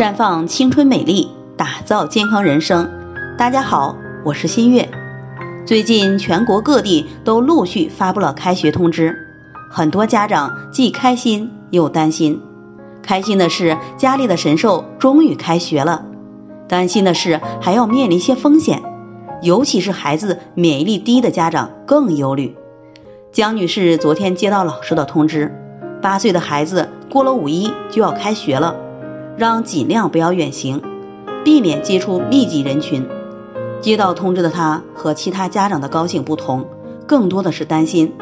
绽放青春美丽，打造健康人生。大家好，我是新月。最近全国各地都陆续发布了开学通知，很多家长既开心又担心。开心的是家里的神兽终于开学了，担心的是还要面临一些风险，尤其是孩子免疫力低的家长更忧虑。江女士昨天接到老师的通知，八岁的孩子过了五一就要开学了，让尽量不要远行，避免接触密集人群。接到通知的他和其他家长的高兴不同，更多的是担心，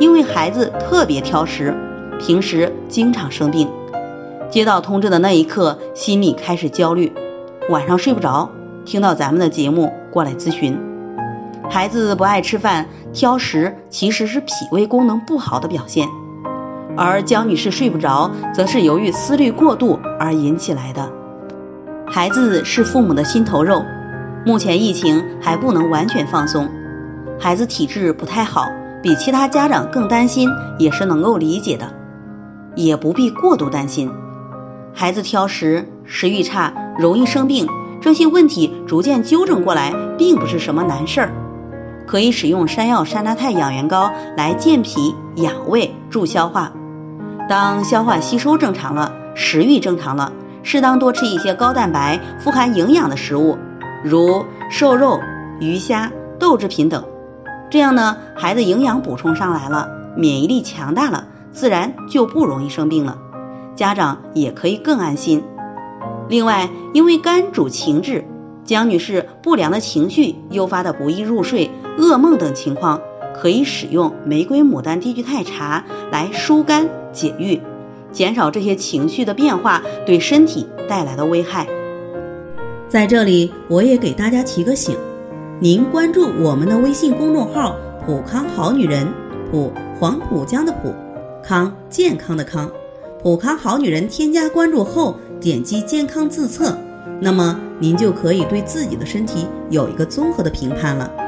因为孩子特别挑食，平时经常生病。接到通知的那一刻，心里开始焦虑，晚上睡不着。听到咱们的节目过来咨询，孩子不爱吃饭、挑食，其实是脾胃功能不好的表现。而江女士睡不着，则是由于思虑过度而引起来的。孩子是父母的心头肉，目前疫情还不能完全放松，孩子体质不太好，比其他家长更担心，也是能够理解的，也不必过度担心。孩子挑食、食欲差、容易生病，这些问题逐渐纠正过来，并不是什么难事儿。可以使用山药山楂肽养元膏来健脾养胃助消化。当消化吸收正常了，食欲正常了，适当多吃一些高蛋白、富含营养的食物，如瘦肉、鱼虾、豆制品等。这样呢，孩子营养补充上来了，免疫力强大了，自然就不容易生病了。家长也可以更安心。另外，因为肝主情志，江女士不良的情绪诱发的不易入睡、噩梦等情况，可以使用玫瑰牡丹低聚肽茶来疏肝解郁，减少这些情绪的变化对身体带来的危害。在这里，我也给大家提个醒：您关注我们的微信公众号“普康好女人”，普黄浦江的普，康健康的康。普康好女人添加关注后，点击健康自测，那么您就可以对自己的身体有一个综合的评判了。